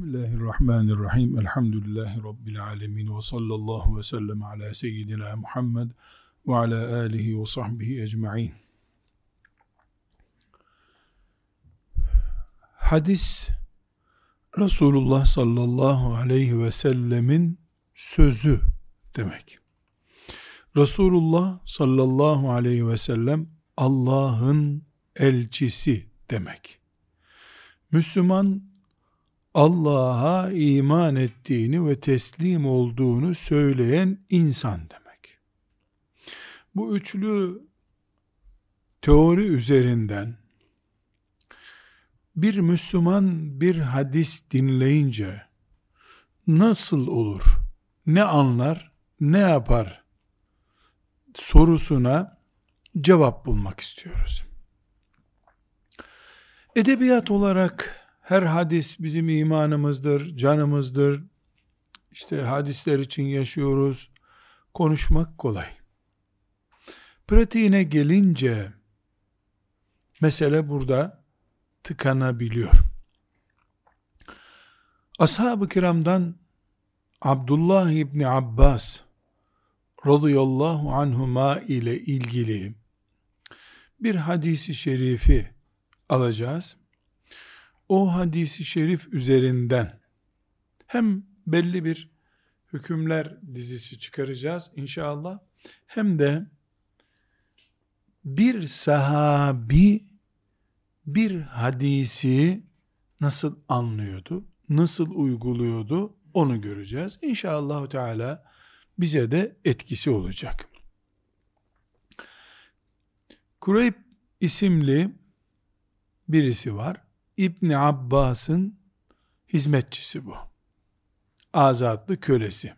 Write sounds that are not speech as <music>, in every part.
Bismillahirrahmanirrahim. Elhamdülillahi Rabbil alemin. Ve sallallahu ve sellem ala seyyidina Muhammed ve ala alihi ve sahbihi ecma'in. Hadis Resulullah sallallahu aleyhi ve sellemin sözü demek. Resulullah sallallahu aleyhi ve sellem Allah'ın elçisi demek. Müslüman Allah'a iman ettiğini ve teslim olduğunu söyleyen insan demek. Bu üçlü teori üzerinden bir Müslüman bir hadis dinleyince nasıl olur, ne anlar, ne yapar sorusuna cevap bulmak istiyoruz. Edebiyat olarak her hadis bizim imanımızdır, canımızdır. İşte hadisler için yaşıyoruz. Konuşmak kolay. Pratiğine gelince mesele burada tıkanabiliyor. Ashab-ı kiramdan Abdullah İbni Abbas radıyallahu anhuma ile ilgili bir hadisi şerifi alacağız o hadisi şerif üzerinden hem belli bir hükümler dizisi çıkaracağız inşallah hem de bir sahabi bir hadisi nasıl anlıyordu, nasıl uyguluyordu onu göreceğiz. İnşallah Teala bize de etkisi olacak. Kureyb isimli birisi var. İbni Abbas'ın hizmetçisi bu. Azatlı kölesi.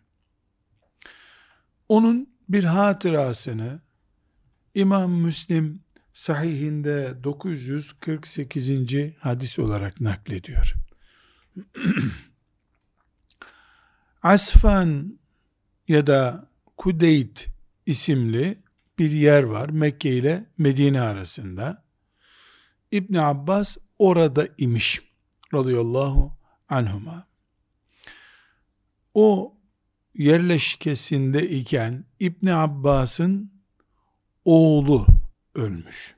Onun bir hatırasını İmam Müslim sahihinde 948. hadis olarak naklediyor. <clears throat> Asfan ya da Kudeyt isimli bir yer var Mekke ile Medine arasında. İbn Abbas orada imiş radıyallahu anhuma. O yerleşkesinde iken İbn Abbas'ın oğlu ölmüş.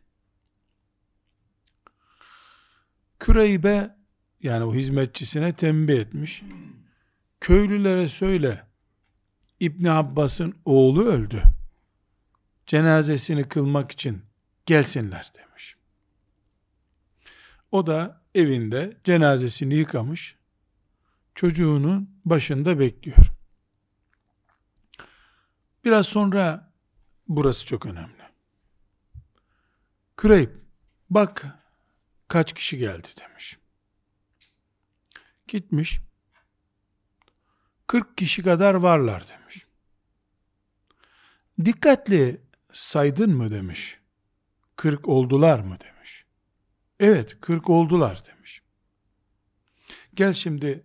Küreybe yani o hizmetçisine tembih etmiş. Köylülere söyle İbn Abbas'ın oğlu öldü. Cenazesini kılmak için gelsinler demiş. O da evinde cenazesini yıkamış, çocuğunun başında bekliyor. Biraz sonra burası çok önemli. Küreyb, bak kaç kişi geldi demiş. Gitmiş, 40 kişi kadar varlar demiş. Dikkatli saydın mı demiş. 40 oldular mı demiş. Evet 40 oldular demiş. Gel şimdi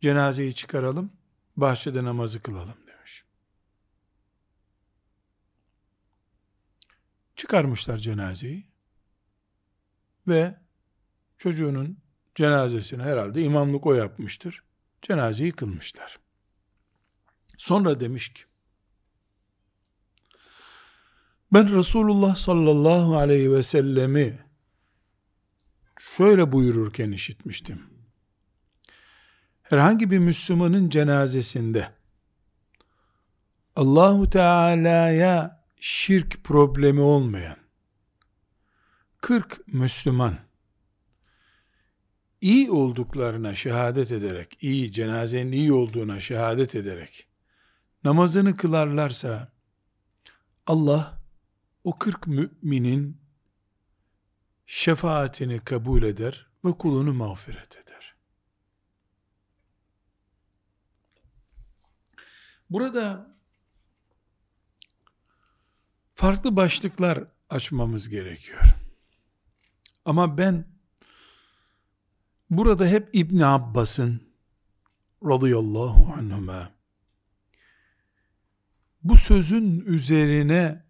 cenazeyi çıkaralım, bahçede namazı kılalım demiş. Çıkarmışlar cenazeyi ve çocuğunun cenazesini herhalde imamlık o yapmıştır. Cenazeyi kılmışlar. Sonra demiş ki, ben Resulullah sallallahu aleyhi ve sellemi şöyle buyururken işitmiştim. Herhangi bir Müslümanın cenazesinde Allahu Teala'ya şirk problemi olmayan 40 Müslüman iyi olduklarına şehadet ederek, iyi cenazenin iyi olduğuna şehadet ederek namazını kılarlarsa Allah o 40 müminin şefaatini kabul eder ve kulunu mağfiret eder. Burada farklı başlıklar açmamız gerekiyor. Ama ben burada hep İbn Abbas'ın radıyallahu anhuma bu sözün üzerine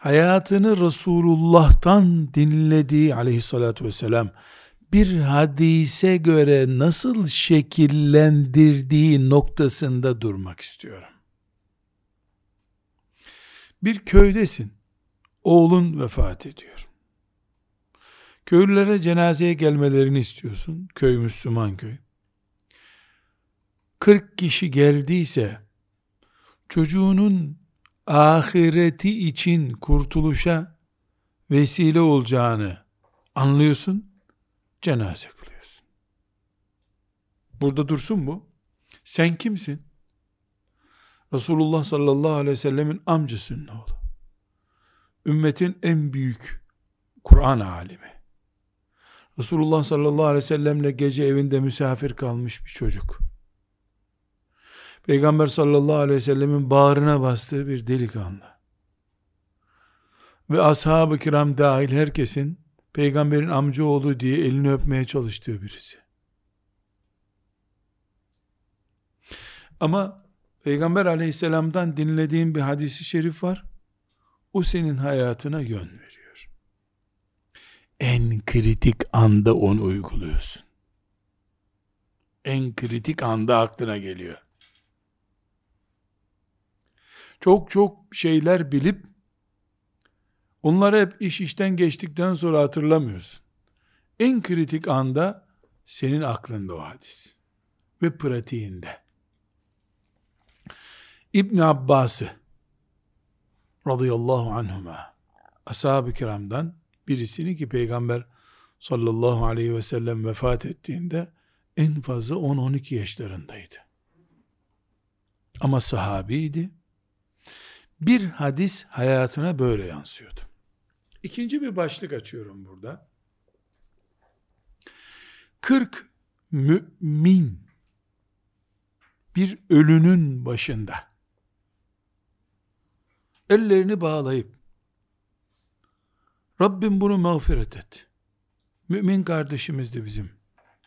hayatını Resulullah'tan dinlediği aleyhissalatü vesselam bir hadise göre nasıl şekillendirdiği noktasında durmak istiyorum. Bir köydesin. Oğlun vefat ediyor. Köylülere cenazeye gelmelerini istiyorsun. Köy Müslüman köy. 40 kişi geldiyse çocuğunun ahireti için kurtuluşa vesile olacağını anlıyorsun, cenaze kılıyorsun. Burada dursun bu. Sen kimsin? Resulullah sallallahu aleyhi ve sellemin amcasının oğlu. Ümmetin en büyük Kur'an alimi. Resulullah sallallahu aleyhi ve sellemle gece evinde misafir kalmış bir çocuk. Peygamber sallallahu aleyhi ve sellemin bağrına bastığı bir delikanlı. Ve ashab-ı kiram dahil herkesin peygamberin amcaoğlu diye elini öpmeye çalıştığı birisi. Ama peygamber aleyhisselamdan dinlediğin bir hadisi şerif var. O senin hayatına yön veriyor. En kritik anda onu uyguluyorsun. En kritik anda aklına geliyor. Çok çok şeyler bilip onları hep iş işten geçtikten sonra hatırlamıyorsun. En kritik anda senin aklında o hadis ve pratiğinde. İbn Abbas'ı radıyallahu anhuma ashab-ı kiramdan birisini ki peygamber sallallahu aleyhi ve sellem vefat ettiğinde en fazla 10-12 yaşlarındaydı. Ama sahabiydi bir hadis hayatına böyle yansıyordu. İkinci bir başlık açıyorum burada. 40 mümin bir ölünün başında ellerini bağlayıp Rabbim bunu mağfiret et. Mümin kardeşimizdi bizim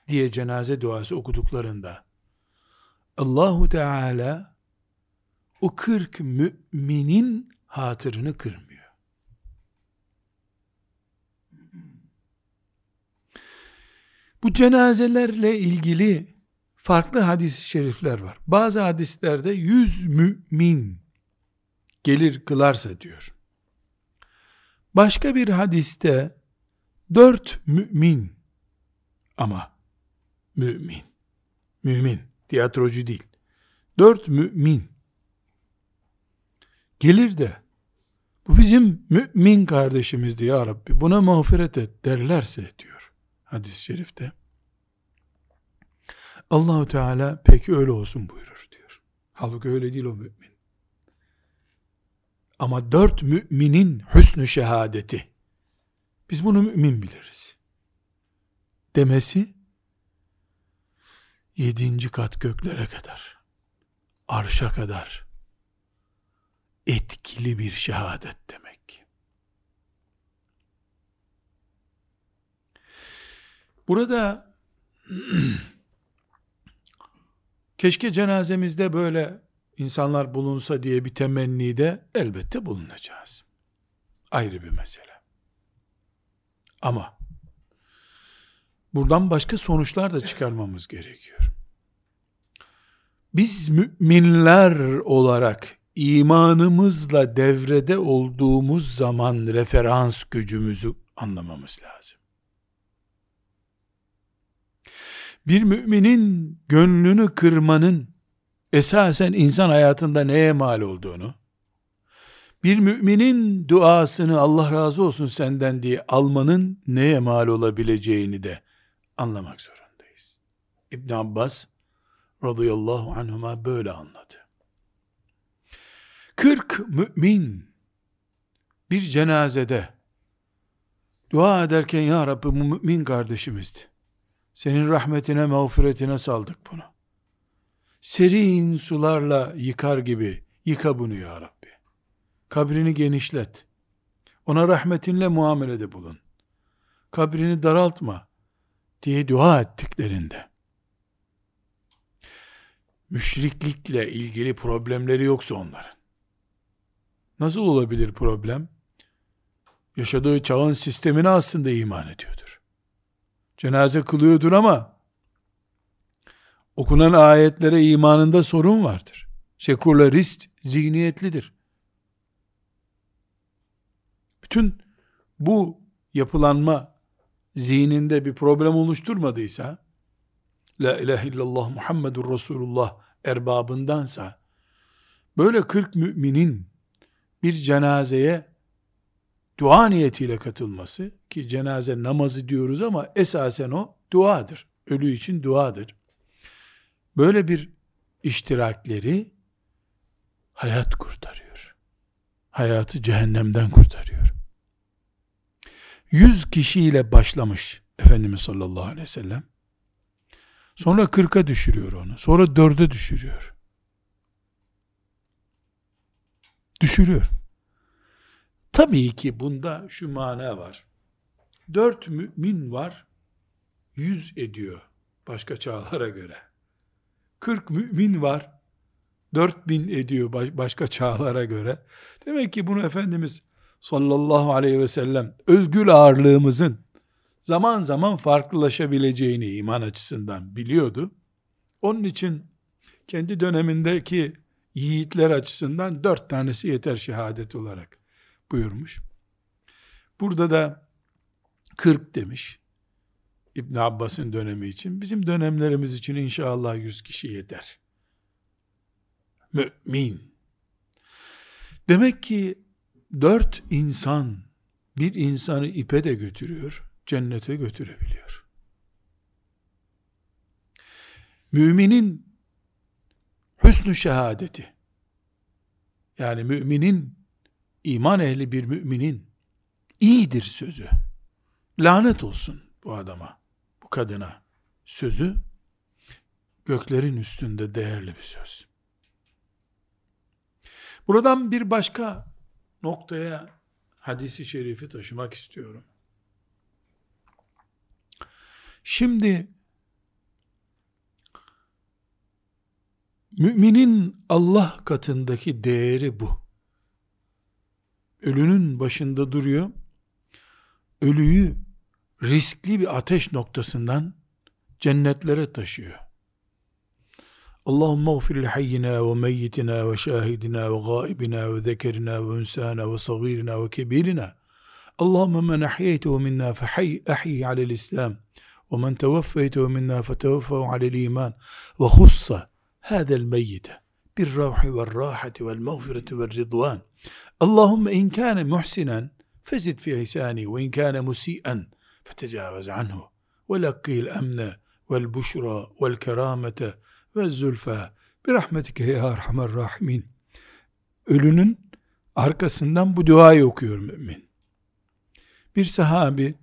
diye cenaze duası okuduklarında Allahu Teala o 40 müminin hatırını kırmıyor. Bu cenazelerle ilgili farklı hadis-i şerifler var. Bazı hadislerde yüz mümin gelir kılarsa diyor. Başka bir hadiste dört mümin ama mümin, mümin, tiyatrocu değil. Dört mümin gelir de bu bizim mümin kardeşimizdi ya Rabbi buna mağfiret et derlerse diyor hadis-i şerifte. Allahu Teala peki öyle olsun buyurur diyor. Halbuki öyle değil o mümin. Ama dört müminin hüsnü şehadeti biz bunu mümin biliriz. Demesi yedinci kat göklere kadar arşa kadar etkili bir şehadet demek. Burada <clears throat> keşke cenazemizde böyle insanlar bulunsa diye bir temenni de elbette bulunacağız. Ayrı bir mesele. Ama buradan başka sonuçlar da çıkarmamız gerekiyor. Biz müminler olarak imanımızla devrede olduğumuz zaman referans gücümüzü anlamamız lazım. Bir müminin gönlünü kırmanın esasen insan hayatında neye mal olduğunu, bir müminin duasını Allah razı olsun senden diye almanın neye mal olabileceğini de anlamak zorundayız. İbn Abbas radıyallahu anhuma böyle anladı. 40 mümin bir cenazede dua ederken ya Rabbi bu mümin kardeşimizdi. Senin rahmetine, mağfiretine saldık bunu. Serin sularla yıkar gibi yıka bunu ya Rabbi. Kabrini genişlet. Ona rahmetinle muamelede bulun. Kabrini daraltma diye dua ettiklerinde müşriklikle ilgili problemleri yoksa onların Nasıl olabilir problem? Yaşadığı çağın sistemine aslında iman ediyordur. Cenaze kılıyordur ama okunan ayetlere imanında sorun vardır. Sekülerist zihniyetlidir. Bütün bu yapılanma zihninde bir problem oluşturmadıysa, La ilahe illallah Muhammedur Resulullah erbabındansa, böyle 40 müminin bir cenazeye dua niyetiyle katılması, ki cenaze namazı diyoruz ama esasen o duadır. Ölü için duadır. Böyle bir iştirakleri hayat kurtarıyor. Hayatı cehennemden kurtarıyor. Yüz kişiyle başlamış Efendimiz sallallahu aleyhi ve sellem. Sonra kırka düşürüyor onu. Sonra dörde düşürüyor. Düşürüyor. Tabii ki bunda şu mana var. Dört mümin var, yüz ediyor başka çağlara göre. Kırk mümin var, dört bin ediyor başka çağlara göre. Demek ki bunu Efendimiz sallallahu aleyhi ve sellem özgül ağırlığımızın zaman zaman farklılaşabileceğini iman açısından biliyordu. Onun için kendi dönemindeki yiğitler açısından dört tanesi yeter şehadet olarak buyurmuş. Burada da 40 demiş. İbn Abbas'ın dönemi için. Bizim dönemlerimiz için inşallah 100 kişi yeter. Mümin. Demek ki dört insan bir insanı ipe de götürüyor, cennete götürebiliyor. Müminin hüsnü şehadeti, yani müminin, iman ehli bir müminin iyidir sözü. Lanet olsun bu adama, bu kadına sözü göklerin üstünde değerli bir söz. Buradan bir başka noktaya hadisi şerifi taşımak istiyorum. Şimdi Müminin Allah katındaki değeri bu. Ölünün başında duruyor. Ölüyü riskli bir ateş noktasından cennetlere taşıyor. Allahümme gfir li hayyina ve meyyitina ve şahidina ve gaibina ve zekerina ve ünsana ve sagirina ve kebirina. Allahümme men ahyeytehu minna fehayy ahyi alel islam ve men tevaffeytehu minna fetevaffahu alel iman ve hussa هذا الميت بالروح والراحه والمغفره والرضوان اللهم ان كان محسنا فزد في احسانه وان كان مسيئا فتجاوز عنه ولقي الامن والبشرى والكرامه ve zülfa bir rahmetike ya erhamer rahimin. Ölünün arkasından bu duayı okuyor mümin. Bir sahabi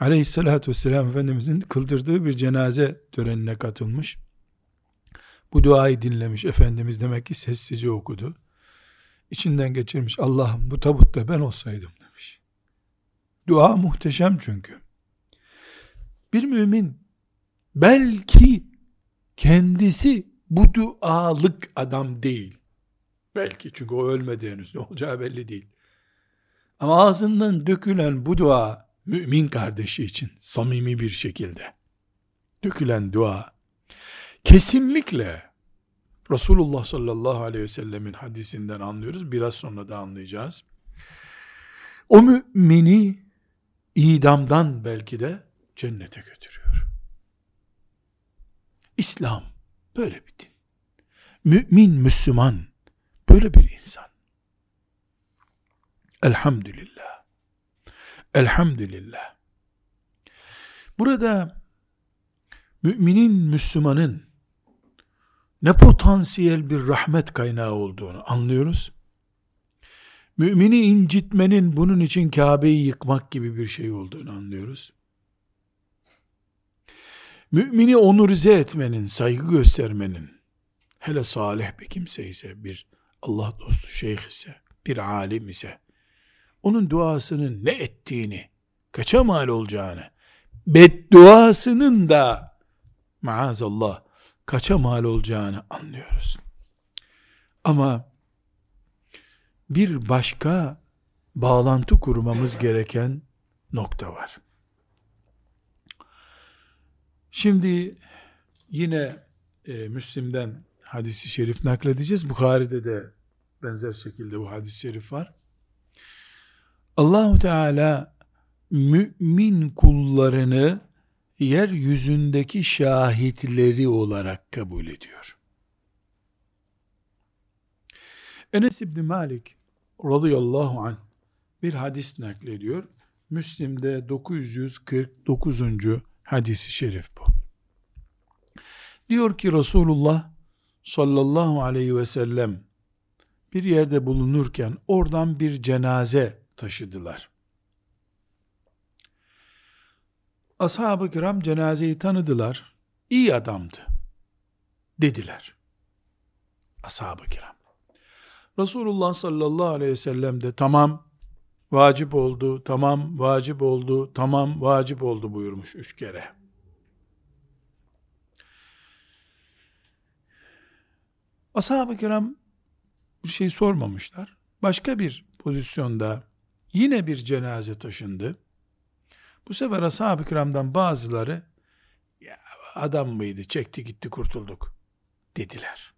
aleyhissalatü vesselam Efendimizin kıldırdığı bir cenaze törenine katılmış. Bu duayı dinlemiş Efendimiz demek ki sessizce okudu. İçinden geçirmiş Allah'ım bu tabutta ben olsaydım demiş. Dua muhteşem çünkü. Bir mümin belki kendisi bu dualık adam değil. Belki çünkü o ölmedi henüz ne olacağı belli değil. Ama ağzından dökülen bu dua mümin kardeşi için samimi bir şekilde dökülen dua kesinlikle Resulullah sallallahu aleyhi ve sellemin hadisinden anlıyoruz. Biraz sonra da anlayacağız. O mümini idamdan belki de cennete götürüyor. İslam böyle bir din. Mümin, Müslüman böyle bir insan. Elhamdülillah. Elhamdülillah. Burada müminin, Müslümanın ne potansiyel bir rahmet kaynağı olduğunu anlıyoruz. Mümini incitmenin bunun için Kabe'yi yıkmak gibi bir şey olduğunu anlıyoruz mümini onurize etmenin, saygı göstermenin, hele salih bir kimse ise, bir Allah dostu şeyh ise, bir alim ise, onun duasının ne ettiğini, kaça mal olacağını, bedduasının da maazallah kaça mal olacağını anlıyoruz. Ama bir başka bağlantı kurmamız gereken nokta var. Şimdi yine e, Müslim'den hadisi şerif nakledeceğiz. Bukhari'de de benzer şekilde bu hadis-i şerif var. Allahu Teala mümin kullarını yeryüzündeki şahitleri olarak kabul ediyor. Enes İbni Malik radıyallahu anh bir hadis naklediyor. Müslim'de 949. hadisi şerif bu. Diyor ki Resulullah sallallahu aleyhi ve sellem bir yerde bulunurken oradan bir cenaze taşıdılar. Ashab-ı kiram cenazeyi tanıdılar. İyi adamdı dediler. Ashab-ı kiram. Resulullah sallallahu aleyhi ve sellem de tamam vacip oldu, tamam vacip oldu, tamam vacip oldu buyurmuş üç kere. Ashab-ı kiram bir şey sormamışlar. Başka bir pozisyonda yine bir cenaze taşındı. Bu sefer ashab-ı kiramdan bazıları ya adam mıydı çekti gitti kurtulduk dediler.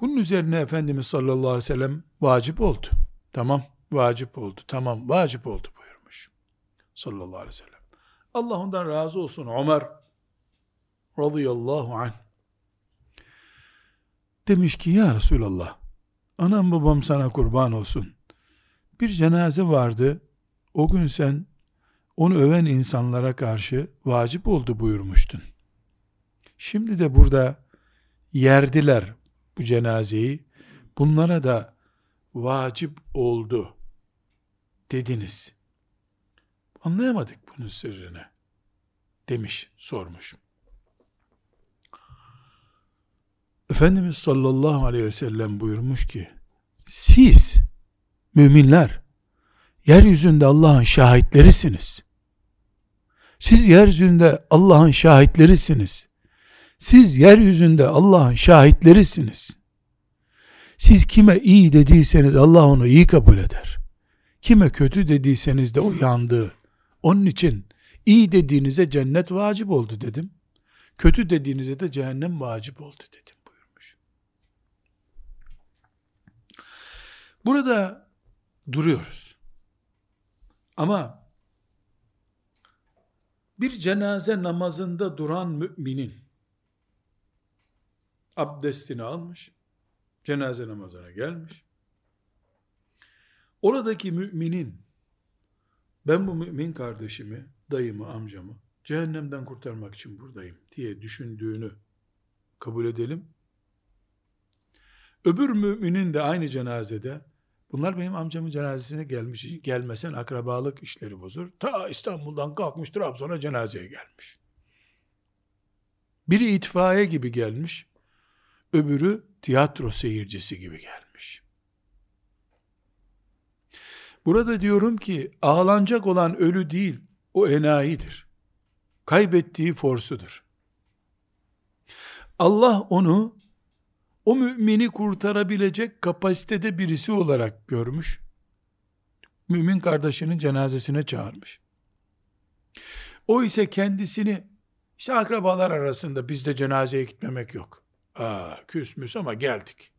Bunun üzerine Efendimiz sallallahu aleyhi ve sellem vacip oldu. Tamam vacip oldu. Tamam vacip oldu buyurmuş. Sallallahu aleyhi ve sellem. Allah ondan razı olsun Ömer radıyallahu anh. Demiş ki ya Resulallah anam babam sana kurban olsun. Bir cenaze vardı. O gün sen onu öven insanlara karşı vacip oldu buyurmuştun. Şimdi de burada yerdiler bu cenazeyi. Bunlara da vacip oldu dediniz. Anlayamadık bunun sırrını demiş, sormuş. Efendimiz sallallahu aleyhi ve sellem buyurmuş ki, siz müminler yeryüzünde Allah'ın şahitlerisiniz. Siz yeryüzünde Allah'ın şahitlerisiniz. Siz yeryüzünde Allah'ın şahitlerisiniz. Siz kime iyi dediyseniz Allah onu iyi kabul eder. Kime kötü dediyseniz de o yandı. Onun için iyi dediğinize cennet vacip oldu dedim. Kötü dediğinize de cehennem vacip oldu dedim buyurmuş. Burada duruyoruz. Ama bir cenaze namazında duran müminin abdestini almış, cenaze namazına gelmiş. Oradaki müminin ben bu mümin kardeşimi, dayımı, amcamı cehennemden kurtarmak için buradayım diye düşündüğünü kabul edelim. Öbür müminin de aynı cenazede bunlar benim amcamın cenazesine gelmiş, gelmesen akrabalık işleri bozur. Ta İstanbul'dan kalkmış Trabzon'a cenazeye gelmiş. Biri itfaiye gibi gelmiş, öbürü tiyatro seyircisi gibi gelmiş. Burada diyorum ki ağlanacak olan ölü değil, o enayidir. Kaybettiği forsudur. Allah onu o mümini kurtarabilecek kapasitede birisi olarak görmüş. Mümin kardeşinin cenazesine çağırmış. O ise kendisini işte akrabalar arasında bizde cenazeye gitmemek yok. Aa, küsmüş ama geldik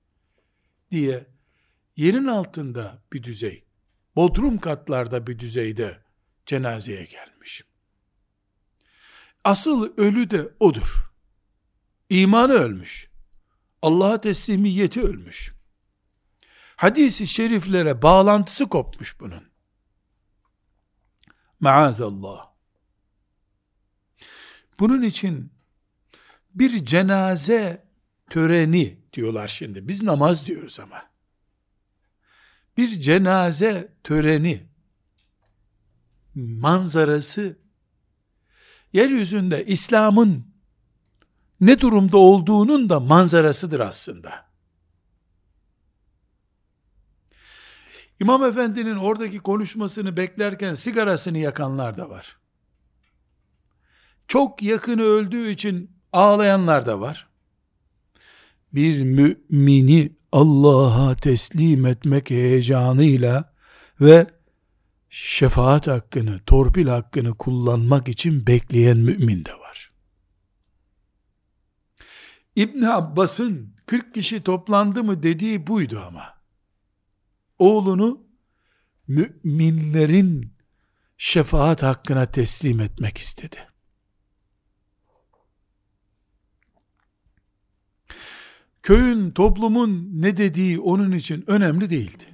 diye yerin altında bir düzey, bodrum katlarda bir düzeyde cenazeye gelmiş. Asıl ölü de odur. İmanı ölmüş. Allah'a teslimiyeti ölmüş. Hadisi şeriflere bağlantısı kopmuş bunun. Maazallah. Bunun için bir cenaze töreni diyorlar şimdi. Biz namaz diyoruz ama. Bir cenaze töreni manzarası yeryüzünde İslam'ın ne durumda olduğunun da manzarasıdır aslında. İmam Efendi'nin oradaki konuşmasını beklerken sigarasını yakanlar da var. Çok yakını öldüğü için ağlayanlar da var bir mümini Allah'a teslim etmek heyecanıyla ve şefaat hakkını, torpil hakkını kullanmak için bekleyen mümin de var. İbn Abbas'ın 40 kişi toplandı mı dediği buydu ama. Oğlunu müminlerin şefaat hakkına teslim etmek istedi. Köyün, toplumun ne dediği onun için önemli değildi.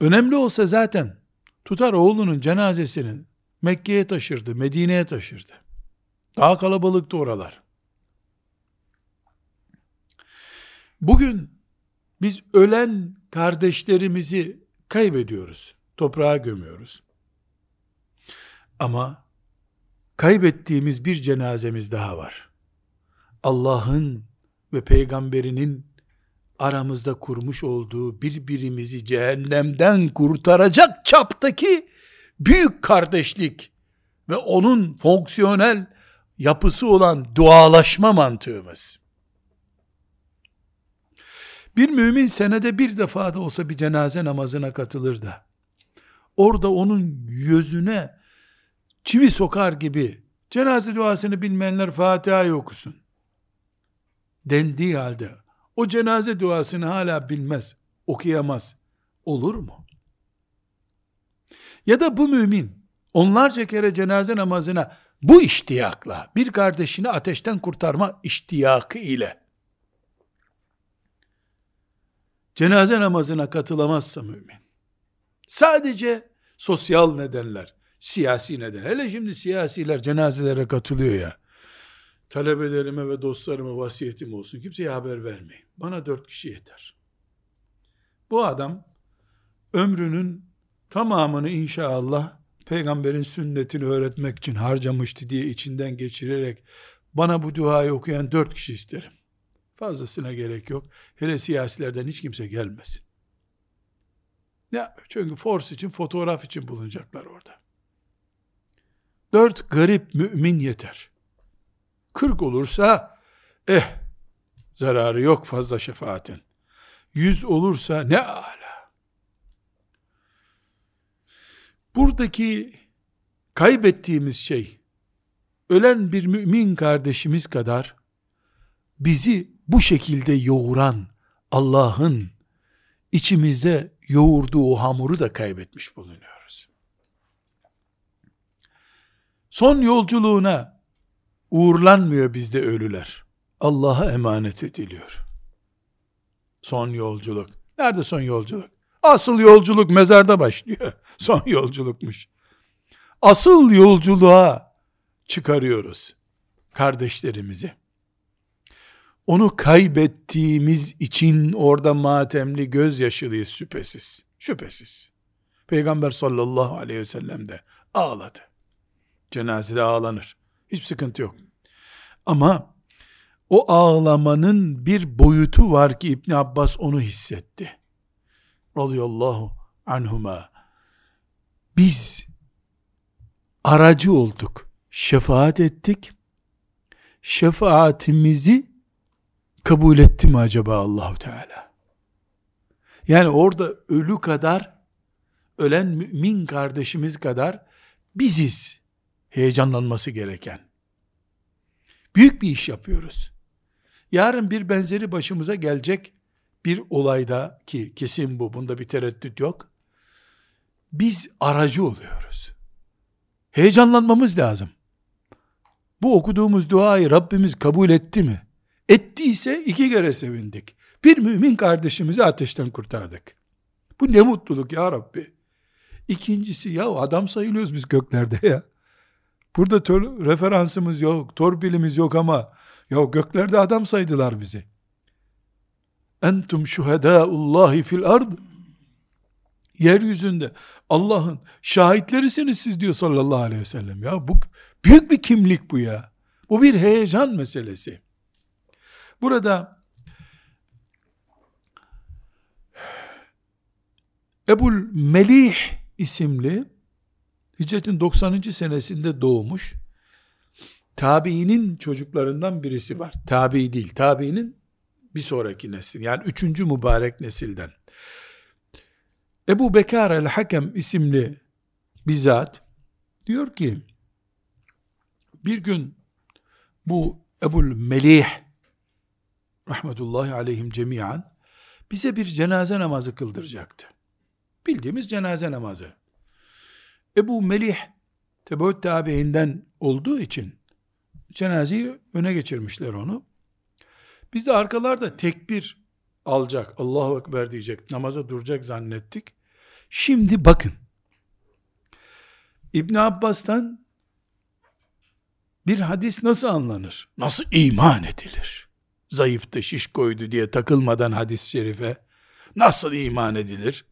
Önemli olsa zaten tutar oğlunun cenazesini Mekke'ye taşırdı, Medine'ye taşırdı. Daha kalabalıktı oralar. Bugün biz ölen kardeşlerimizi kaybediyoruz. Toprağa gömüyoruz. Ama kaybettiğimiz bir cenazemiz daha var. Allah'ın ve peygamberinin aramızda kurmuş olduğu birbirimizi cehennemden kurtaracak çaptaki büyük kardeşlik ve onun fonksiyonel yapısı olan dualaşma mantığımız. Bir mümin senede bir defa da olsa bir cenaze namazına katılır da, orada onun yüzüne çivi sokar gibi, cenaze duasını bilmeyenler Fatiha'yı okusun. Dendiği halde, o cenaze duasını hala bilmez, okuyamaz. Olur mu? Ya da bu mümin, onlarca kere cenaze namazına bu iştiyakla, bir kardeşini ateşten kurtarma iştiyakı ile, cenaze namazına katılamazsa mümin, sadece sosyal nedenler, siyasi neden, hele şimdi siyasiler cenazelere katılıyor ya, talebelerime ve dostlarıma vasiyetim olsun, kimseye haber vermeyin, bana dört kişi yeter. Bu adam, ömrünün tamamını inşallah, peygamberin sünnetini öğretmek için harcamıştı diye içinden geçirerek, bana bu duayı okuyan dört kişi isterim. Fazlasına gerek yok. Hele siyasilerden hiç kimse gelmesin. Ne? Çünkü force için, fotoğraf için bulunacaklar orada. Dört garip mümin yeter. Kırk olursa, eh, zararı yok fazla şefaatin. Yüz olursa ne ala. Buradaki kaybettiğimiz şey, ölen bir mümin kardeşimiz kadar, bizi bu şekilde yoğuran Allah'ın içimize yoğurduğu hamuru da kaybetmiş bulunuyoruz. Son yolculuğuna uğurlanmıyor bizde ölüler. Allah'a emanet ediliyor. Son yolculuk. Nerede son yolculuk? Asıl yolculuk mezarda başlıyor. <laughs> Son yolculukmuş. Asıl yolculuğa çıkarıyoruz kardeşlerimizi onu kaybettiğimiz için orada matemli gözyaşılıyız şüphesiz. Şüphesiz. Peygamber sallallahu aleyhi ve sellem de ağladı. Cenazede ağlanır. Hiç sıkıntı yok. Ama o ağlamanın bir boyutu var ki İbn Abbas onu hissetti. Radıyallahu anhuma. Biz aracı olduk. Şefaat ettik. Şefaatimizi kabul etti mi acaba Allahu Teala? Yani orada ölü kadar, ölen mümin kardeşimiz kadar biziz heyecanlanması gereken. Büyük bir iş yapıyoruz. Yarın bir benzeri başımıza gelecek bir olayda ki kesin bu, bunda bir tereddüt yok. Biz aracı oluyoruz. Heyecanlanmamız lazım. Bu okuduğumuz duayı Rabbimiz kabul etti mi? Ettiyse iki kere sevindik. Bir mümin kardeşimizi ateşten kurtardık. Bu ne mutluluk ya Rabbi. İkincisi ya adam sayılıyoruz biz göklerde ya. Burada tör, referansımız yok, torpilimiz yok ama ya göklerde adam saydılar bizi. Entum şuhedaullahi fil ard. Yeryüzünde Allah'ın şahitlerisiniz siz diyor sallallahu aleyhi ve sellem. Ya bu büyük bir kimlik bu ya. Bu bir heyecan meselesi. Burada Ebul Melih isimli hicretin 90. senesinde doğmuş tabiinin çocuklarından birisi var. Tabi değil. Tabiinin bir sonraki nesil. Yani üçüncü mübarek nesilden. Ebu Bekar el-Hakem isimli bizzat diyor ki bir gün bu Ebul Melih rahmetullahi aleyhim cemiyan bize bir cenaze namazı kıldıracaktı. Bildiğimiz cenaze namazı. Ebu Melih tebeut tabiinden olduğu için cenazeyi öne geçirmişler onu. Biz de arkalarda tekbir alacak, Allahu Ekber diyecek, namaza duracak zannettik. Şimdi bakın. İbn Abbas'tan bir hadis nasıl anlanır? Nasıl iman edilir? Zayıftı, şiş koydu diye takılmadan hadis-i şerife nasıl iman edilir?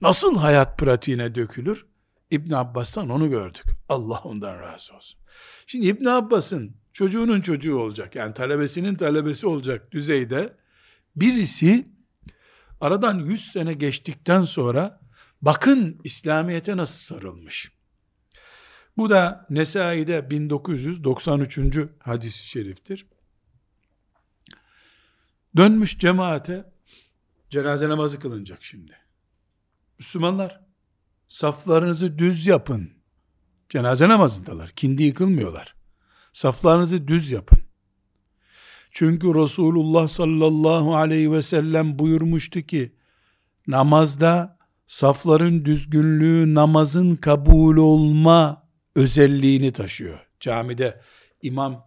Nasıl hayat pratiğine dökülür? İbn Abbas'tan onu gördük. Allah ondan razı olsun. Şimdi İbn Abbas'ın çocuğunun çocuğu olacak. Yani talebesinin talebesi olacak düzeyde birisi aradan 100 sene geçtikten sonra bakın İslamiyet'e nasıl sarılmış. Bu da Nesai'de 1993. hadisi şeriftir. Dönmüş cemaate cenaze namazı kılınacak şimdi. Müslümanlar saflarınızı düz yapın. Cenaze namazındalar. Kindi yıkılmıyorlar. Saflarınızı düz yapın. Çünkü Resulullah sallallahu aleyhi ve sellem buyurmuştu ki namazda safların düzgünlüğü namazın kabul olma özelliğini taşıyor. Camide imam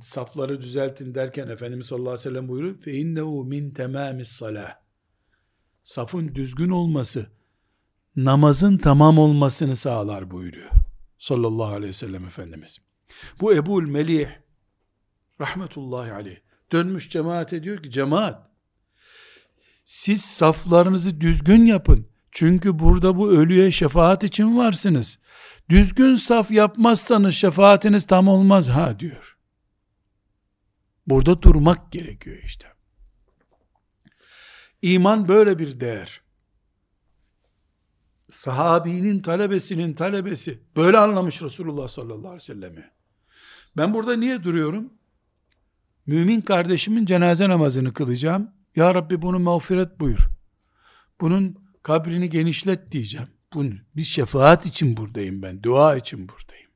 safları düzeltin derken Efendimiz sallallahu aleyhi ve sellem buyuruyor innehu min temamis salah safın düzgün olması namazın tamam olmasını sağlar buyuruyor. Sallallahu aleyhi ve sellem Efendimiz. Bu Ebul Melih rahmetullahi aleyh dönmüş cemaate diyor ki cemaat siz saflarınızı düzgün yapın. Çünkü burada bu ölüye şefaat için varsınız. Düzgün saf yapmazsanız şefaatiniz tam olmaz ha diyor. Burada durmak gerekiyor işte. İman böyle bir değer. Sahabinin talebesinin talebesi böyle anlamış Resulullah sallallahu aleyhi ve sellemi. Ben burada niye duruyorum? Mümin kardeşimin cenaze namazını kılacağım. Ya Rabbi bunu mağfiret buyur. Bunun kabrini genişlet diyeceğim. Bunu, bir şefaat için buradayım ben. Dua için buradayım.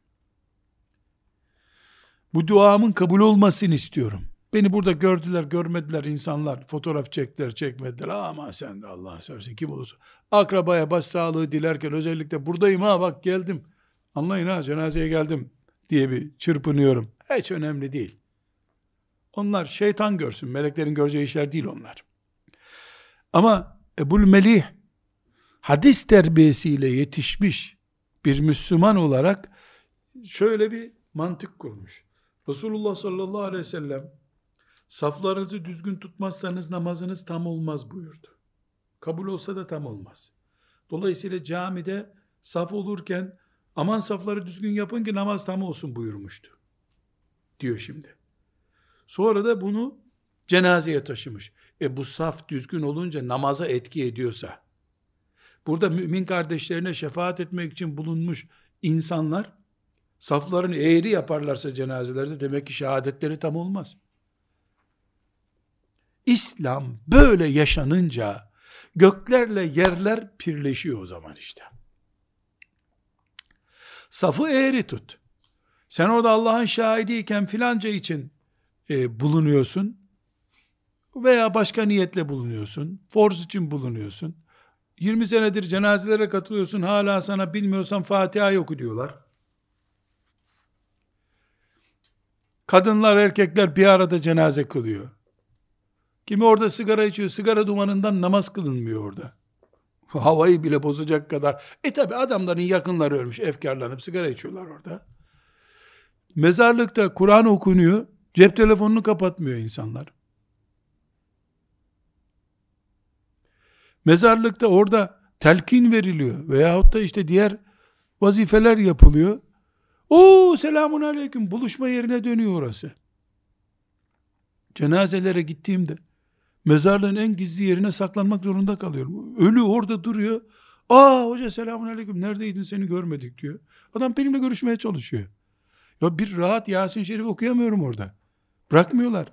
Bu duamın kabul olmasını istiyorum. Beni burada gördüler, görmediler insanlar. Fotoğraf çektiler, çekmediler. Ama sen de Allah'ını seversen kim olursa. Akrabaya başsağlığı dilerken özellikle buradayım ha bak geldim. Anlayın ha cenazeye geldim diye bir çırpınıyorum. Hiç önemli değil. Onlar şeytan görsün. Meleklerin göreceği işler değil onlar. Ama Ebul Melih hadis terbiyesiyle yetişmiş bir Müslüman olarak şöyle bir mantık kurmuş. Resulullah sallallahu aleyhi ve sellem saflarınızı düzgün tutmazsanız namazınız tam olmaz buyurdu. Kabul olsa da tam olmaz. Dolayısıyla camide saf olurken aman safları düzgün yapın ki namaz tam olsun buyurmuştu. Diyor şimdi. Sonra da bunu cenazeye taşımış. E bu saf düzgün olunca namaza etki ediyorsa, burada mümin kardeşlerine şefaat etmek için bulunmuş insanlar, saflarını eğri yaparlarsa cenazelerde demek ki şehadetleri tam olmaz. İslam böyle yaşanınca göklerle yerler pirleşiyor o zaman işte. Safı eğri tut. Sen orada Allah'ın şahidiyken filanca için e, bulunuyorsun veya başka niyetle bulunuyorsun. Forz için bulunuyorsun. 20 senedir cenazelere katılıyorsun. Hala sana bilmiyorsan Fatiha oku diyorlar. Kadınlar erkekler bir arada cenaze kılıyor. Kimi orada sigara içiyor. Sigara dumanından namaz kılınmıyor orada. Havayı bile bozacak kadar. E tabi adamların yakınları ölmüş. Efkarlanıp sigara içiyorlar orada. Mezarlıkta Kur'an okunuyor. Cep telefonunu kapatmıyor insanlar. Mezarlıkta orada telkin veriliyor veyahut da işte diğer vazifeler yapılıyor. O selamun aleyküm buluşma yerine dönüyor orası. Cenazelere gittiğimde mezarlığın en gizli yerine saklanmak zorunda kalıyorum. Ölü orada duruyor. Aa hoca selamun aleyküm neredeydin seni görmedik diyor. Adam benimle görüşmeye çalışıyor. Ya bir rahat Yasin Şerif okuyamıyorum orada. Bırakmıyorlar.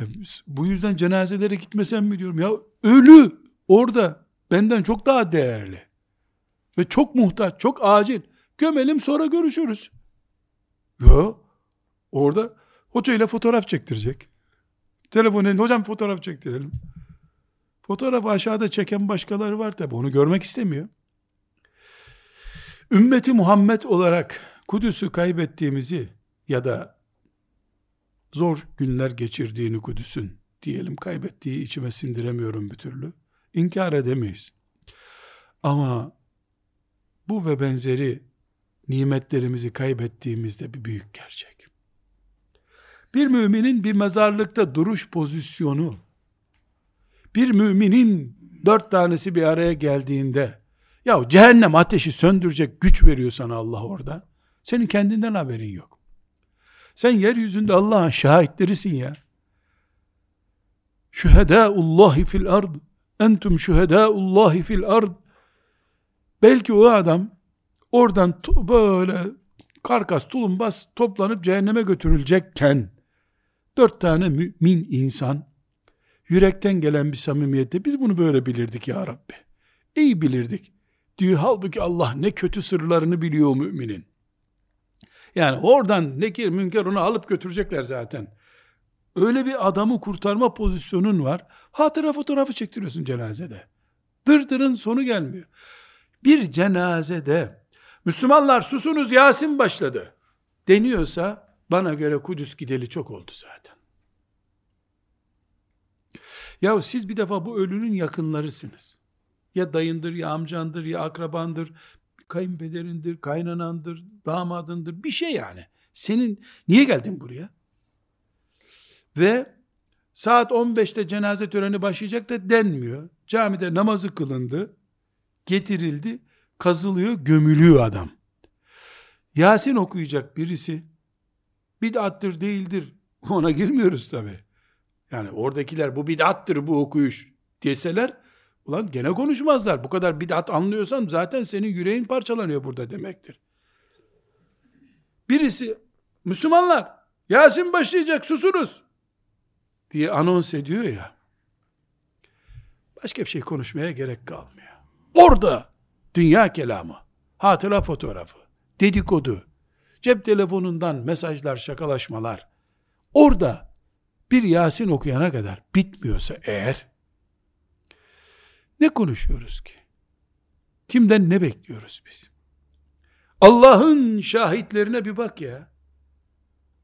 E, bu yüzden cenazelere gitmesem mi diyorum. Ya ölü orada benden çok daha değerli. Ve çok muhtaç, çok acil. Gömelim sonra görüşürüz. Yo. Orada hoca ile fotoğraf çektirecek. Telefon elinde hocam fotoğraf çektirelim. Fotoğraf aşağıda çeken başkaları var tabi onu görmek istemiyor. Ümmeti Muhammed olarak Kudüs'ü kaybettiğimizi ya da zor günler geçirdiğini Kudüs'ün diyelim kaybettiği içime sindiremiyorum bir türlü. İnkar edemeyiz. Ama bu ve benzeri nimetlerimizi kaybettiğimizde bir büyük gerçek. Bir müminin bir mezarlıkta duruş pozisyonu, bir müminin dört tanesi bir araya geldiğinde, ya cehennem ateşi söndürecek güç veriyor sana Allah orada. Senin kendinden haberin yok. Sen yeryüzünde Allah'ın şahitlerisin ya. Şühedâullâhi fil ard. Entum şühedâullâhi fil ard. Belki o adam oradan böyle karkas tulumbas toplanıp cehenneme götürülecekken dört tane mümin insan yürekten gelen bir samimiyette biz bunu böyle bilirdik ya Rabbi. İyi bilirdik. Diyor halbuki Allah ne kötü sırlarını biliyor müminin. Yani oradan nekir münker onu alıp götürecekler zaten. Öyle bir adamı kurtarma pozisyonun var. Hatıra fotoğrafı çektiriyorsun cenazede. Dırdırın sonu gelmiyor. Bir cenazede Müslümanlar susunuz Yasin başladı deniyorsa bana göre Kudüs gideli çok oldu zaten. Ya siz bir defa bu ölünün yakınlarısınız. Ya dayındır, ya amcandır, ya akrabandır, kayınpederindir, kaynanandır, damadındır, bir şey yani. Senin, niye geldin buraya? Ve saat 15'te cenaze töreni başlayacak da denmiyor. Camide namazı kılındı, getirildi, kazılıyor, gömülüyor adam. Yasin okuyacak birisi, bid'attır değildir, <laughs> ona girmiyoruz tabi. Yani oradakiler bu bid'attır bu okuyuş deseler, ulan gene konuşmazlar. Bu kadar bid'at anlıyorsan zaten senin yüreğin parçalanıyor burada demektir. Birisi, Müslümanlar, Yasin başlayacak susunuz diye anons ediyor ya, başka bir şey konuşmaya gerek kalmıyor. Orada dünya kelamı, hatıra fotoğrafı, dedikodu, cep telefonundan mesajlar, şakalaşmalar, orada bir Yasin okuyana kadar bitmiyorsa eğer, ne konuşuyoruz ki? Kimden ne bekliyoruz biz? Allah'ın şahitlerine bir bak ya.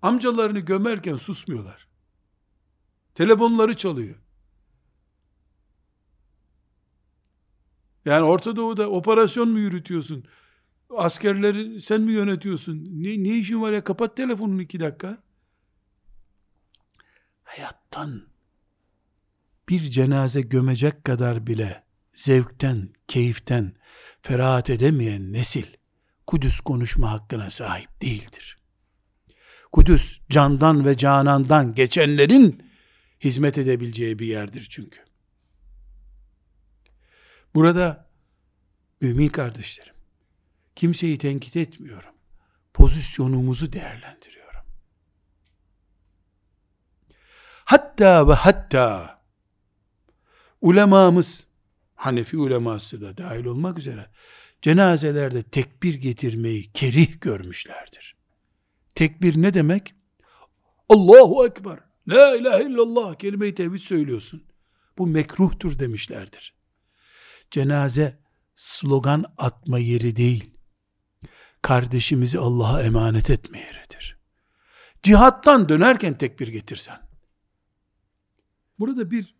Amcalarını gömerken susmuyorlar. Telefonları çalıyor. Yani Orta Doğu'da operasyon mu yürütüyorsun? Askerleri sen mi yönetiyorsun? Ne, ne işin var ya kapat telefonunu iki dakika. Hayattan bir cenaze gömecek kadar bile zevkten, keyiften ferahat edemeyen nesil Kudüs konuşma hakkına sahip değildir. Kudüs candan ve canandan geçenlerin hizmet edebileceği bir yerdir çünkü. Burada mümin kardeşlerim, kimseyi tenkit etmiyorum. Pozisyonumuzu değerlendiriyorum. Hatta ve hatta ulemamız, Hanefi uleması da dahil olmak üzere, cenazelerde tekbir getirmeyi kerih görmüşlerdir. Tekbir ne demek? Allahu Ekber, La ilahe illallah kelime-i tevhid söylüyorsun. Bu mekruhtur demişlerdir. Cenaze slogan atma yeri değil. Kardeşimizi Allah'a emanet etme yeridir. Cihattan dönerken tekbir getirsen. Burada bir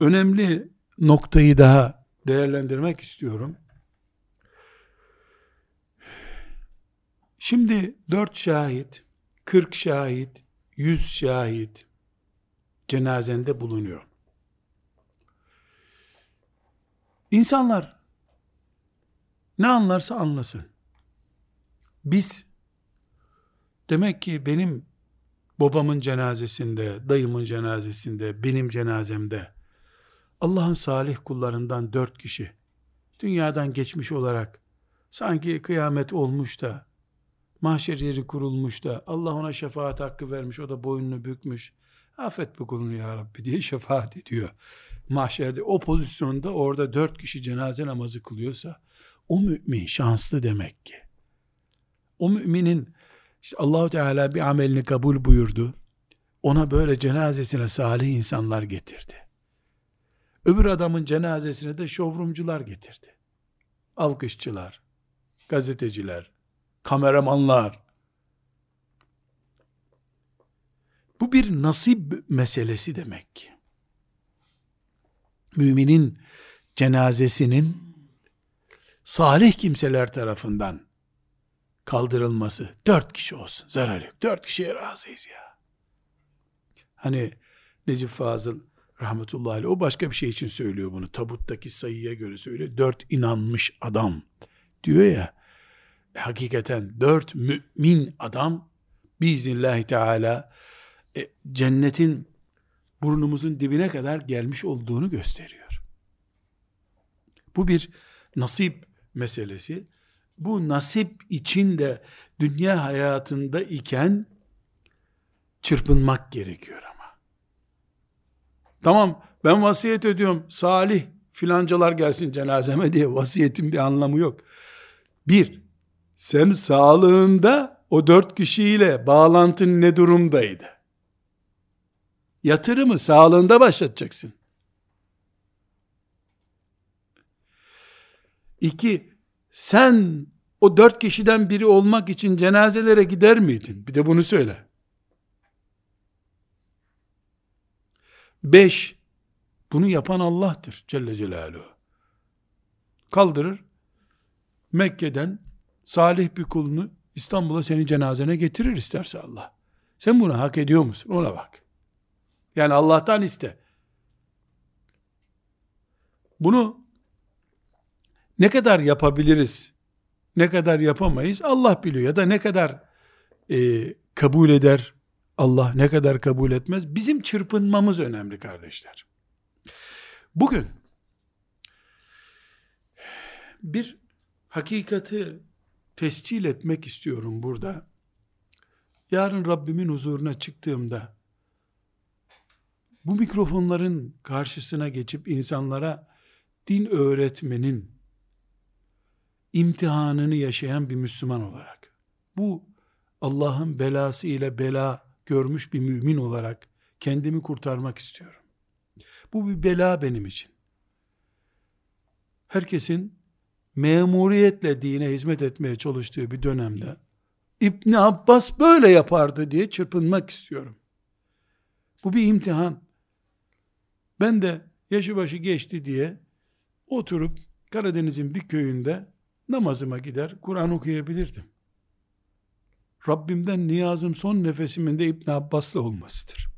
önemli noktayı daha değerlendirmek istiyorum. Şimdi dört şahit, kırk şahit, yüz şahit cenazende bulunuyor. İnsanlar ne anlarsa anlasın. Biz demek ki benim babamın cenazesinde, dayımın cenazesinde, benim cenazemde Allah'ın salih kullarından dört kişi dünyadan geçmiş olarak sanki kıyamet olmuş da mahşer yeri kurulmuş da Allah ona şefaat hakkı vermiş o da boynunu bükmüş. Affet bu kulunu ya Rabbi diye şefaat ediyor. Mahşerde o pozisyonda orada dört kişi cenaze namazı kılıyorsa o mümin şanslı demek ki o müminin İşte Allahu Teala bir amelini kabul buyurdu. Ona böyle cenazesine salih insanlar getirdi. Öbür adamın cenazesine de şovrumcular getirdi. Alkışçılar, gazeteciler, kameramanlar. Bu bir nasip meselesi demek ki. Müminin cenazesinin salih kimseler tarafından kaldırılması dört kişi olsun zarar yok. Dört kişiye razıyız ya. Hani Necip Fazıl rahmetullahi aleyh o başka bir şey için söylüyor bunu. Tabuttaki sayıya göre söylüyor. Dört inanmış adam diyor ya. Hakikaten dört mümin adam biiznillahü teala e, cennetin burnumuzun dibine kadar gelmiş olduğunu gösteriyor. Bu bir nasip meselesi. Bu nasip içinde dünya hayatında iken çırpınmak gerekiyor ama. Tamam ben vasiyet ediyorum salih filancalar gelsin cenazeme diye vasiyetin bir anlamı yok. Bir, sen sağlığında o dört kişiyle bağlantın ne durumdaydı? Yatırımı sağlığında başlatacaksın. İki, sen o dört kişiden biri olmak için cenazelere gider miydin? Bir de bunu söyle. Beş, bunu yapan Allah'tır Celle Celaluhu. Kaldırır, Mekke'den salih bir kulunu İstanbul'a senin cenazene getirir isterse Allah. Sen bunu hak ediyor musun? Ona bak. Yani Allah'tan iste. Bunu ne kadar yapabiliriz, ne kadar yapamayız Allah biliyor ya da ne kadar e, kabul eder Allah, ne kadar kabul etmez. Bizim çırpınmamız önemli kardeşler. Bugün bir hakikati tescil etmek istiyorum burada. Yarın Rabbimin huzuruna çıktığımda bu mikrofonların karşısına geçip insanlara din öğretmenin imtihanını yaşayan bir Müslüman olarak bu Allah'ın belası ile bela görmüş bir mümin olarak kendimi kurtarmak istiyorum. Bu bir bela benim için. Herkesin memuriyetle dine hizmet etmeye çalıştığı bir dönemde İbni Abbas böyle yapardı diye çırpınmak istiyorum. Bu bir imtihan. Ben de yaşı başı geçti diye oturup Karadeniz'in bir köyünde namazıma gider Kur'an okuyabilirdim. Rabbimden niyazım son nefesimin de İbn Abbas'la olmasıdır.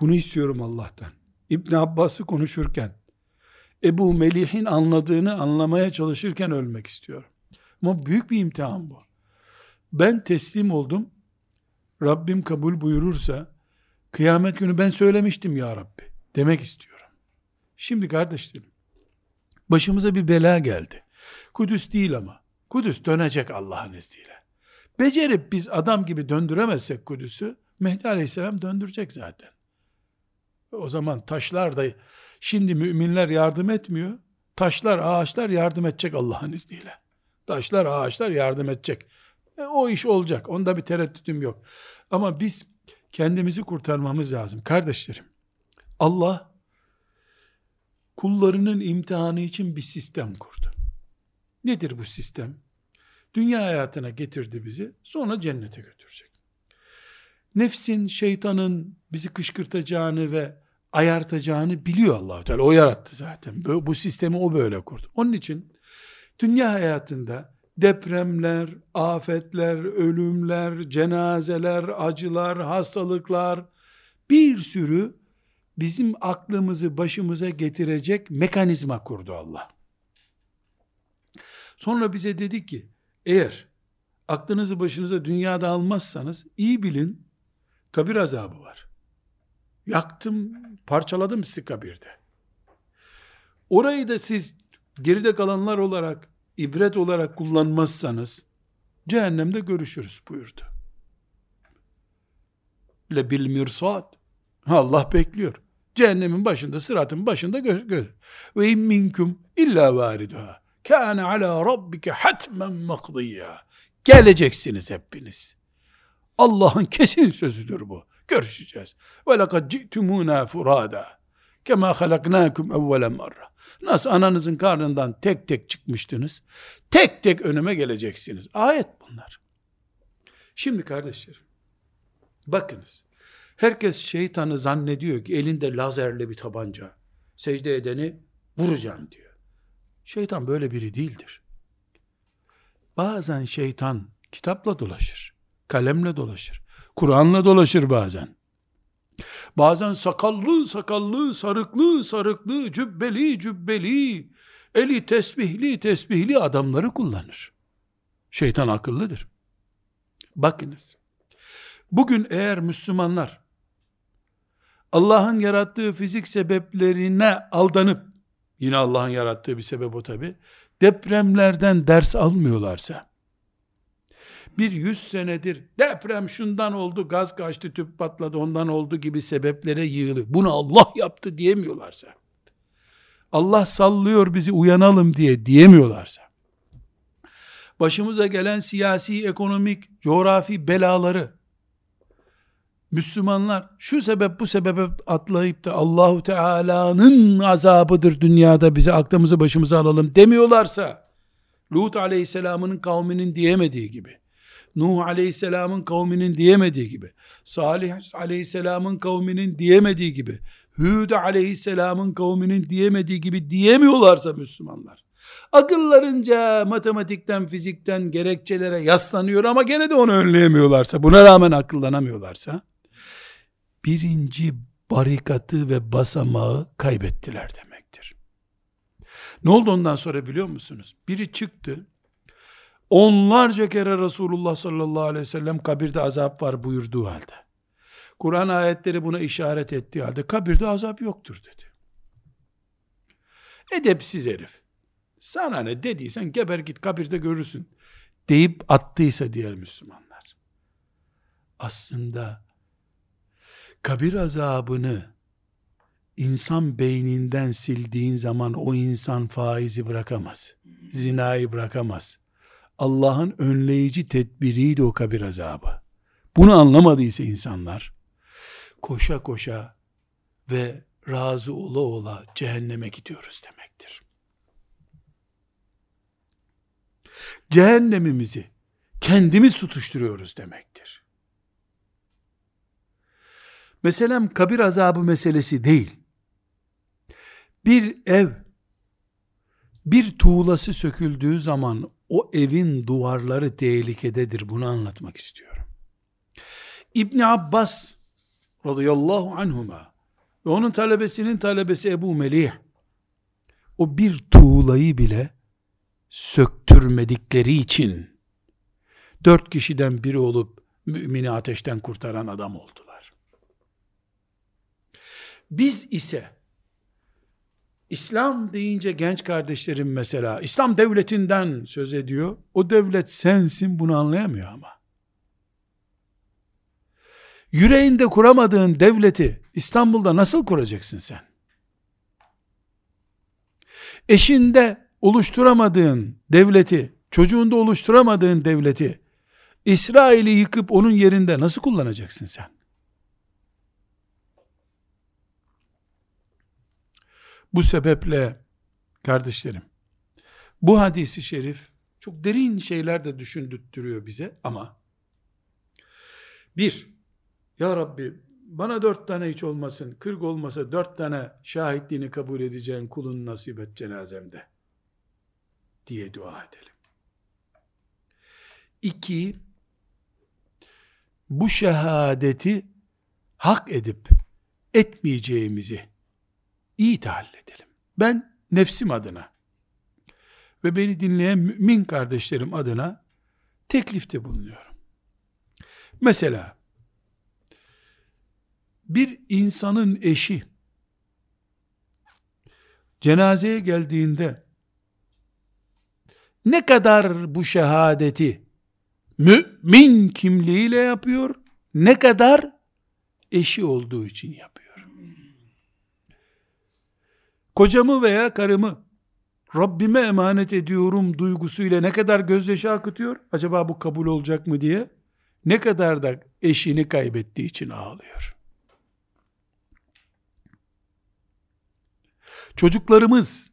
Bunu istiyorum Allah'tan. İbn Abbas'ı konuşurken, Ebu Melih'in anladığını anlamaya çalışırken ölmek istiyorum. Ama büyük bir imtihan bu. Ben teslim oldum. Rabbim kabul buyurursa, kıyamet günü ben söylemiştim ya Rabbi demek istiyorum. Şimdi kardeşlerim, başımıza bir bela geldi. Kudüs değil ama. Kudüs dönecek Allah'ın izniyle. Becerip biz adam gibi döndüremezsek Kudüs'ü, Mehdi Aleyhisselam döndürecek zaten. O zaman taşlar da, şimdi müminler yardım etmiyor, taşlar, ağaçlar yardım edecek Allah'ın izniyle. Taşlar, ağaçlar yardım edecek. E, o iş olacak. Onda bir tereddütüm yok. Ama biz kendimizi kurtarmamız lazım. Kardeşlerim, Allah kullarının imtihanı için bir sistem kurdu. Nedir bu sistem? Dünya hayatına getirdi bizi, sonra cennete götürecek. Nefsin, şeytanın bizi kışkırtacağını ve ayartacağını biliyor allah Teala. O yarattı zaten. Bu sistemi o böyle kurdu. Onun için dünya hayatında depremler, afetler, ölümler, cenazeler, acılar, hastalıklar, bir sürü bizim aklımızı başımıza getirecek mekanizma kurdu Allah. Sonra bize dedi ki, eğer aklınızı başınıza dünyada almazsanız iyi bilin kabir azabı var. Yaktım, parçaladım sizi kabirde. Orayı da siz geride kalanlar olarak, ibret olarak kullanmazsanız cehennemde görüşürüz buyurdu. Le bil mirsad. Allah bekliyor. Cehennemin başında, sıratın başında gö gö ve in minkum illa variduha. Kâne ala rabbike hatmen makdiyya. geleceksiniz hepiniz. Allah'ın kesin sözüdür bu. Görüşeceğiz. Ve lekad ci'tumuna furada. Kema halaknakum evvele marra. Nasıl ananızın karnından tek tek çıkmıştınız? Tek tek önüme geleceksiniz. Ayet bunlar. Şimdi kardeşlerim, bakınız. Herkes şeytanı zannediyor ki elinde lazerli bir tabanca. Secde edeni vuracağım diyor. Şeytan böyle biri değildir. Bazen şeytan kitapla dolaşır, kalemle dolaşır, Kur'an'la dolaşır bazen. Bazen sakallı sakallı, sarıklı sarıklı, cübbeli cübbeli, eli tesbihli tesbihli adamları kullanır. Şeytan akıllıdır. Bakınız. Bugün eğer Müslümanlar Allah'ın yarattığı fizik sebeplerine aldanıp yine Allah'ın yarattığı bir sebep o tabi depremlerden ders almıyorlarsa. Bir yüz senedir deprem şundan oldu, gaz kaçtı, tüp patladı, ondan oldu gibi sebeplere yığılı. Bunu Allah yaptı diyemiyorlarsa, Allah sallıyor bizi uyanalım diye diyemiyorlarsa, başımıza gelen siyasi, ekonomik, coğrafi belaları, Müslümanlar şu sebep bu sebebe atlayıp da Allahu Teala'nın azabıdır dünyada bize aklımızı başımıza alalım demiyorlarsa Lut aleyhisselamının kavminin diyemediği gibi Nuh aleyhisselamın kavminin diyemediği gibi, Salih aleyhisselamın kavminin diyemediği gibi, Hud aleyhisselamın kavminin diyemediği gibi diyemiyorlarsa Müslümanlar, akıllarınca matematikten, fizikten gerekçelere yaslanıyor ama gene de onu önleyemiyorlarsa, buna rağmen akıllanamıyorlarsa, birinci barikatı ve basamağı kaybettiler demektir. Ne oldu ondan sonra biliyor musunuz? Biri çıktı, onlarca kere Resulullah sallallahu aleyhi ve sellem kabirde azap var buyurduğu halde, Kur'an ayetleri buna işaret ettiği halde kabirde azap yoktur dedi. Edepsiz herif. Sana ne dediysen geber git kabirde görürsün deyip attıysa diğer Müslümanlar. Aslında kabir azabını insan beyninden sildiğin zaman o insan faizi bırakamaz. Zinayı bırakamaz. Allah'ın önleyici tedbiriydi o kabir azabı. Bunu anlamadıysa insanlar, koşa koşa ve razı ola ola cehenneme gidiyoruz demektir. Cehennemimizi kendimiz tutuşturuyoruz demektir. Meselem kabir azabı meselesi değil. Bir ev, bir tuğlası söküldüğü zaman o evin duvarları tehlikededir. Bunu anlatmak istiyorum. İbni Abbas radıyallahu anhuma ve onun talebesinin talebesi Ebu Melih o bir tuğlayı bile söktürmedikleri için dört kişiden biri olup mümini ateşten kurtaran adam oldular. Biz ise İslam deyince genç kardeşlerim mesela İslam devletinden söz ediyor. O devlet sensin bunu anlayamıyor ama. Yüreğinde kuramadığın devleti İstanbul'da nasıl kuracaksın sen? Eşinde oluşturamadığın devleti, çocuğunda oluşturamadığın devleti İsrail'i yıkıp onun yerinde nasıl kullanacaksın sen? Bu sebeple kardeşlerim, bu hadisi şerif çok derin şeyler de düşündürtüyor bize ama bir, Ya Rabbi bana dört tane hiç olmasın, kırk olmasa dört tane şahitliğini kabul edeceğin kulun nasip et cenazemde diye dua edelim. İki, bu şehadeti hak edip etmeyeceğimizi iyi tahalle edelim. Ben nefsim adına ve beni dinleyen mümin kardeşlerim adına teklifte bulunuyorum. Mesela bir insanın eşi cenazeye geldiğinde ne kadar bu şehadeti mümin kimliğiyle yapıyor, ne kadar eşi olduğu için yapıyor kocamı veya karımı Rabbime emanet ediyorum duygusuyla ne kadar gözyaşı akıtıyor? Acaba bu kabul olacak mı diye? Ne kadar da eşini kaybettiği için ağlıyor. Çocuklarımız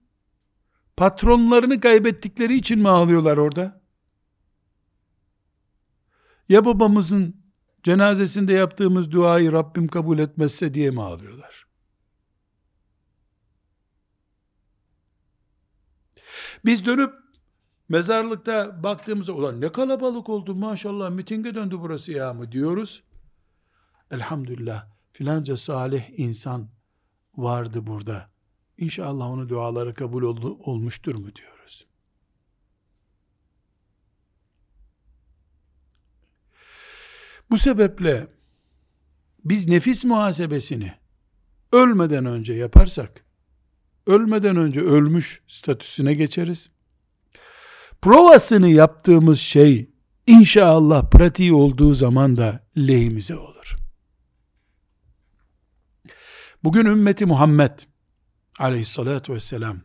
patronlarını kaybettikleri için mi ağlıyorlar orada? Ya babamızın cenazesinde yaptığımız duayı Rabbim kabul etmezse diye mi ağlıyorlar? Biz dönüp mezarlıkta baktığımızda ulan ne kalabalık oldu maşallah mitinge döndü burası ya mı diyoruz. Elhamdülillah filanca salih insan vardı burada. İnşallah onun duaları kabul oldu, olmuştur mu diyoruz. Bu sebeple biz nefis muhasebesini ölmeden önce yaparsak, ölmeden önce ölmüş statüsüne geçeriz. Provasını yaptığımız şey inşallah pratiği olduğu zaman da lehimize olur. Bugün ümmeti Muhammed aleyhissalatü vesselam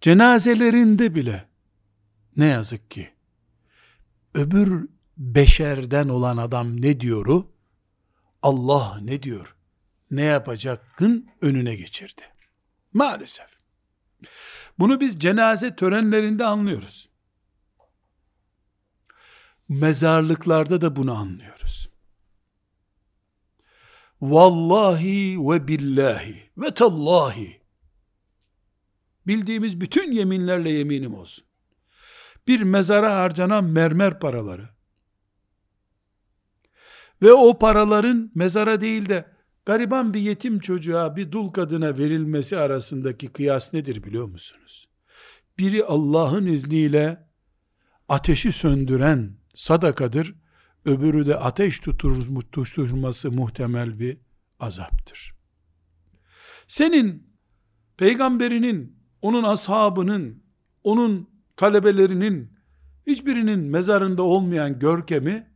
cenazelerinde bile ne yazık ki öbür beşerden olan adam ne diyoru Allah ne diyor ne yapacakkın önüne geçirdi. Maalesef. Bunu biz cenaze törenlerinde anlıyoruz. Mezarlıklarda da bunu anlıyoruz. Vallahi ve billahi ve tallahi bildiğimiz bütün yeminlerle yeminim olsun. Bir mezara harcanan mermer paraları ve o paraların mezara değil de gariban bir yetim çocuğa, bir dul kadına verilmesi arasındaki kıyas nedir biliyor musunuz? Biri Allah'ın izniyle ateşi söndüren sadakadır, öbürü de ateş tutuşturması muhtemel bir azaptır. Senin peygamberinin onun ashabının, onun talebelerinin hiçbirinin mezarında olmayan görkemi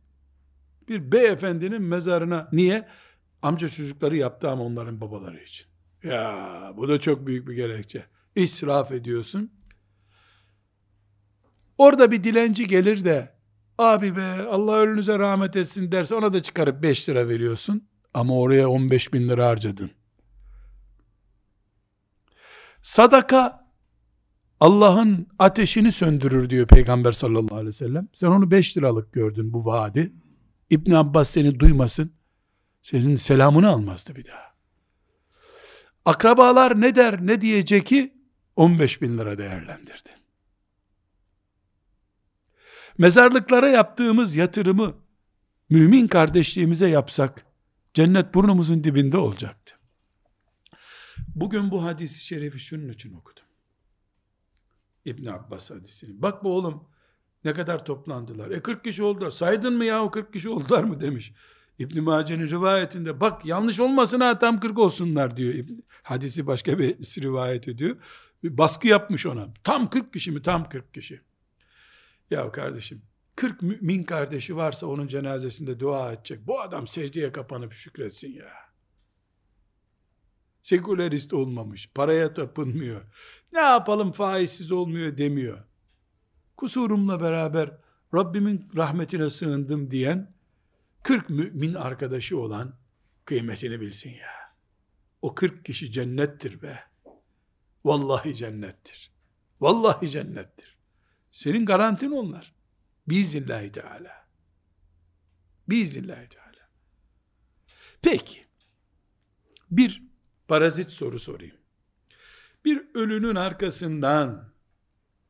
bir beyefendinin mezarına niye? Amca çocukları yaptı ama onların babaları için. Ya bu da çok büyük bir gerekçe. İsraf ediyorsun. Orada bir dilenci gelir de abi be Allah ölünüze rahmet etsin derse ona da çıkarıp 5 lira veriyorsun. Ama oraya 15 bin lira harcadın. Sadaka Allah'ın ateşini söndürür diyor Peygamber sallallahu aleyhi ve sellem. Sen onu 5 liralık gördün bu vaadi. İbn Abbas seni duymasın. Senin selamını almazdı bir daha. Akrabalar ne der ne diyecek ki 15 bin lira değerlendirdi. Mezarlıklara yaptığımız yatırımı mümin kardeşliğimize yapsak cennet burnumuzun dibinde olacaktı. Bugün bu hadisi şerifi şunun için okudum. İbn Abbas hadisini. Bak bu oğlum ne kadar toplandılar. E 40 kişi oldular. Saydın mı ya o 40 kişi oldular mı demiş. İbn Mace'nin rivayetinde bak yanlış olmasın ha tam 40 olsunlar diyor. Hadisi başka bir <laughs> rivayet ediyor. Bir baskı yapmış ona. Tam 40 kişi mi? Tam 40 kişi. Ya kardeşim 40 mümin kardeşi varsa onun cenazesinde dua edecek. Bu adam secdeye kapanıp şükretsin ya sekülerist olmamış, paraya tapınmıyor. Ne yapalım faizsiz olmuyor demiyor. Kusurumla beraber Rabbimin rahmetine sığındım diyen 40 mümin arkadaşı olan kıymetini bilsin ya. O 40 kişi cennettir be. Vallahi cennettir. Vallahi cennettir. Senin garantin onlar. Biiznillahü Teala. Biiznillahü Teala. Peki. Bir parazit soru sorayım. Bir ölünün arkasından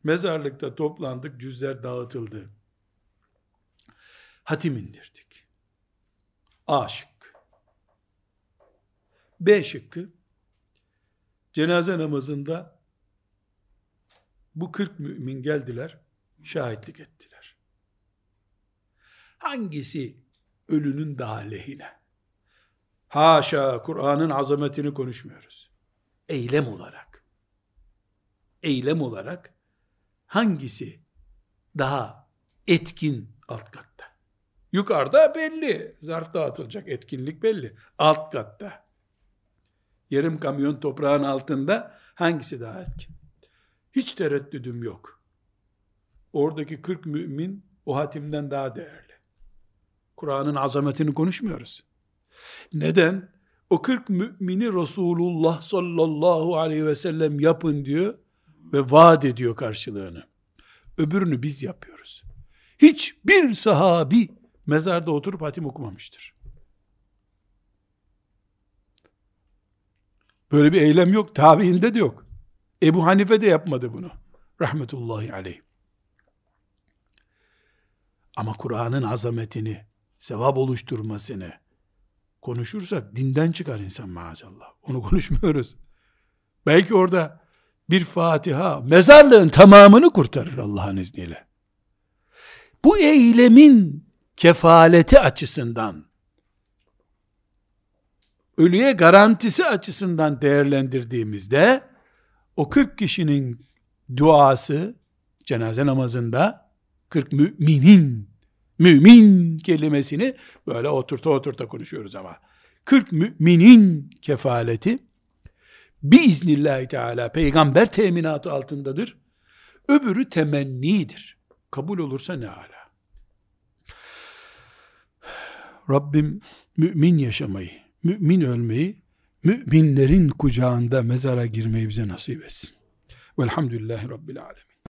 mezarlıkta toplandık, cüzler dağıtıldı. Hatim indirdik. A şıkkı. B şıkkı. Cenaze namazında bu 40 mümin geldiler, şahitlik ettiler. Hangisi ölünün daha lehine? Haşa Kur'an'ın azametini konuşmuyoruz. Eylem olarak. Eylem olarak hangisi daha etkin alt katta? Yukarıda belli. Zarf dağıtılacak etkinlik belli. Alt katta. Yarım kamyon toprağın altında hangisi daha etkin? Hiç tereddüdüm yok. Oradaki 40 mümin o hatimden daha değerli. Kur'an'ın azametini konuşmuyoruz. Neden? O 40 mümini Resulullah sallallahu aleyhi ve sellem yapın diyor ve vaat ediyor karşılığını. Öbürünü biz yapıyoruz. Hiçbir sahabi mezarda oturup hatim okumamıştır. Böyle bir eylem yok. Tabiinde de yok. Ebu Hanife de yapmadı bunu. Rahmetullahi aleyh. Ama Kur'an'ın azametini, sevap oluşturmasını konuşursak dinden çıkar insan maazallah. Onu <laughs> konuşmuyoruz. Belki orada bir Fatiha mezarlığın tamamını kurtarır Allah'ın izniyle. Bu eylemin kefaleti açısından ölüye garantisi açısından değerlendirdiğimizde o 40 kişinin duası cenaze namazında 40 müminin mümin kelimesini böyle oturta oturta konuşuyoruz ama 40 müminin kefaleti biiznillahü teala peygamber teminatı altındadır. Öbürü temennidir. Kabul olursa ne ala. Rabbim mümin yaşamayı, mümin ölmeyi, müminlerin kucağında mezara girmeyi bize nasip etsin. Velhamdülillahi Rabbil Alem.